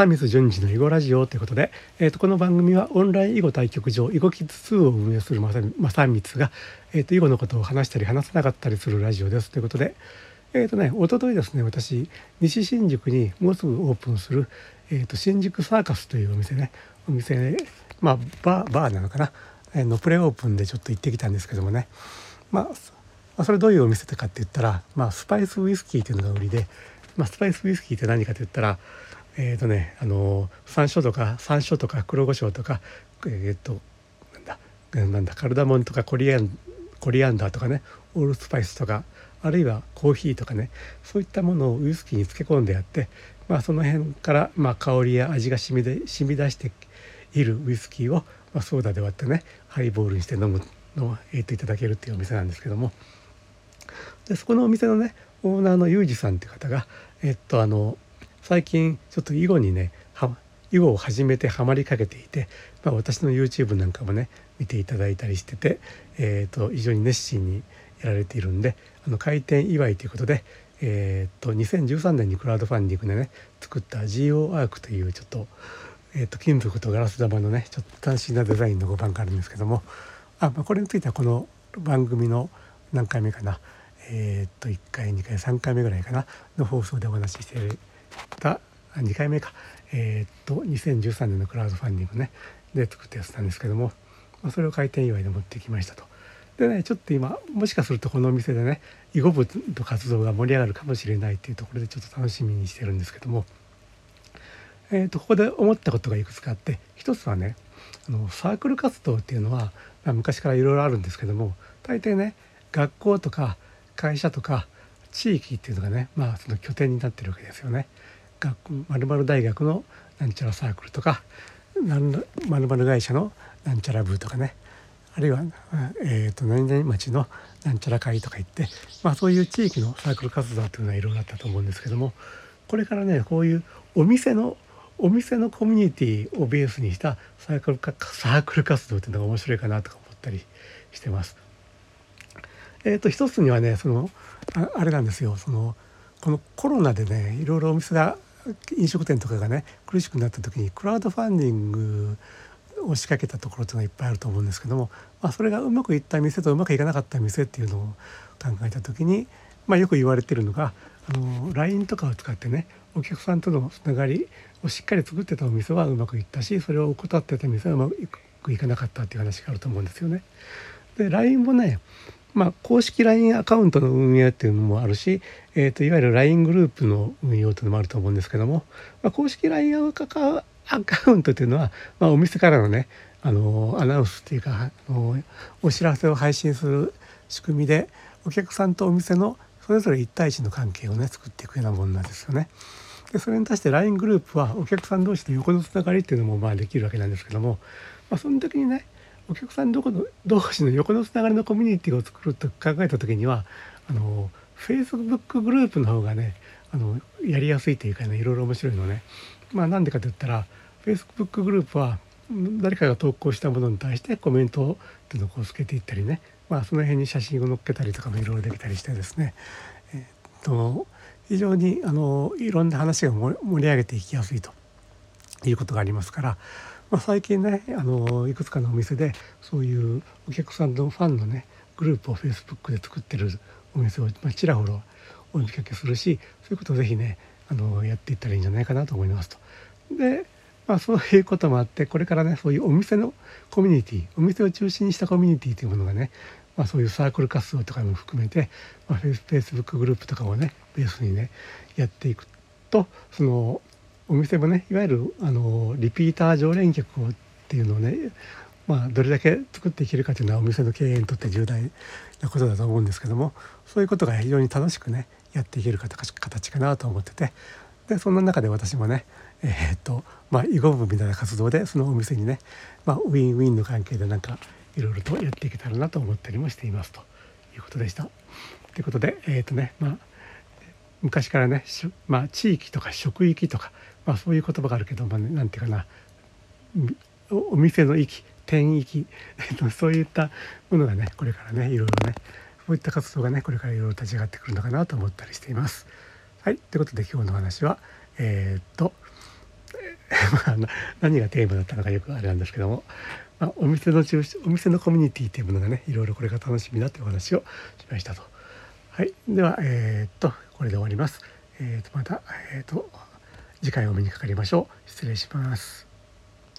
正光順次の囲碁ラジオということで、えー、とこの番組はオンライン囲碁対局場囲碁キッズ2を運営する正光が、えー、と囲碁のことを話したり話さなかったりするラジオですということで、えっ、ー、とね、一昨日ですね、私、西新宿にもうすぐオープンする、えー、と新宿サーカスというお店ね、お店、まあ、バー、バーなのかな、えー、のプレオープンでちょっと行ってきたんですけどもね、まあ、それどういうお店かって言ったら、まあ、スパイスウイスキーというのが売りで、まあ、スパイスウイスキーって何かと言ったら、えっ、ー、とねあの山椒とか山椒とか黒胡椒とかえっ、ー、となんだなんだカルダモンとかコリアンコリアンダーとかねオールスパイスとかあるいはコーヒーとかねそういったものをウイスキーに漬け込んでやって、まあ、その辺から、まあ、香りや味が染みで染み出しているウイスキーを、まあ、ソーダで割ってねハイボールにして飲むのを入れていただけるっていうお店なんですけども。でそこのお店のねオーナーのユージさんっていう方がえっとあの最近ちょっと囲碁にね囲碁を始めてハマりかけていて、まあ、私の YouTube なんかもね見ていただいたりしてて、えーと、非常に熱心にやられているんであの開店祝いということで、えーと、2013年にクラウドファンディングでね作った GO アークというちょっと,、えーと、金属とガラス玉のねちょっと斬新なデザインの碁盤があるんですけどもあ、まあ、これについてはこの番組の何回目かなえっ、と1回2回3回目ぐらいかなの放送でお話ししていた2回目かえっ、と2013年のクラウドファンディングねで作ったやつなんですけども、まあ、それを開店祝いで持ってきましたと。でねちょっと今もしかするとこのお店でね囲碁部と活動が盛り上がるかもしれないっていうところでちょっと楽しみにしてるんですけども、えー、とここで思ったことがいくつかあって一つはねあのサークル活動っていうのは、まあ、昔からいろいろあるんですけども大抵ね学校とか会社とか地域っていうのがねまあその拠点になってるわけですよね。学〇〇大学のなんちゃらサークルとか〇〇会社のなんちゃら部とかねあるいは、えーと、何々町のなんちゃら会とか言って、まあ、そういう地域のサークル活動というのはいろいろあったと思うんですけどもこれからねこういうお店のお店のコミュニティをベースにしたサークルかサークル活動っていうのが面白いかなとか思ったりしてます。えーと、一つにはねそのあれなんですよそのこのコロナでねいろいろお店が飲食店とかがね苦しくなった時にクラウドファンディングを仕掛けたところっていうのがいっぱいあると思うんですけども、まあ、それがうまくいった店とうまくいかなかった店っていうのを考えた時に、まあ、よく言われてるのがあの LINE とかを使ってねお客さんとのつながりをしっかり作ってたお店はうまくいったしそれを怠ってた店はうまくいかなかったっていう話があると思うんですよね。で LINE もねまあ、公式 LINE アカウントの運営っていうのもあるし、えーと、いわゆる LINE グループの運用というのもあると思うんですけども、まあ、公式 LINE アカウントっていうのは、まあ、お店からのねあのアナウンスっていうかあのお知らせを配信する仕組みでお客さんとお店のそれぞれ1対1の関係をね作っていくようなものなんですよね。でそれに対して LINE グループはお客さん同士で横のつながりっていうのもまあできるわけなんですけども、まあ、その時にねお客さんどこの同士の横のつながりのコミュニティを作ると考えた時にはあの Facebook グループの方がねあのやりやすいというかねいろいろ面白いのね。まあなんでかといったら Facebook グループは誰かが投稿したものに対してコメントっていうのをこうつけていったりね、まあ、その辺に写真を載っけたりとかもいろいろできたりしてですね、えー、っと非常にあのいろんな話が盛り上げていきやすいということがありますからまあ、最近ねあのいくつかのお店でそういうお客さんのファンのねグループをフェイスブックで作ってるお店を、まあ、ちらほらお見かけするしそういうことをぜひねあのやっていったらいいんじゃないかなと思いますと。でまあ、そういうこともあってこれからねそういうお店のコミュニティお店を中心にしたコミュニティというものがね、まあ、そういうサークル活動とかも含めて、まあ、フェイスブックグループとかをねベースにねやっていくとそのお店もねいわゆるあのリピーター常連客をっていうのをねまあどれだけ作っていけるかというのはお店の経営にとって重大なことだと思うんですけどもそういうことが非常に楽しくねやっていける形かなと思っててでそんな中で私もねえー、っとまあ囲碁部みたいな活動でそのお店にね、まあ、ウィンウィンの関係でなんかいろいろとやっていけたらなと思ったりもしていますということでした。ということでえー、っとねまあ昔からね、まあ、地域とか職域とか、まあ、そういう言葉があるけど、まあ、ね、なんていうかなお店の域店域そういったものがねこれからねいろいろねこういった活動がねこれからいろいろ立ち上がってくるのかなと思ったりしています。はいということで今日の話はえー、っと、まあ、何がテーマだったのかよくあれなんですけども、まあ、お店の中お店のコミュニティっていうものがねいろいろこれが楽しみだというお話をしましたと。はい、ではえー、っとこれで終わります。えー、とまた、えーと、と次回お目にかかりましょう。失礼します。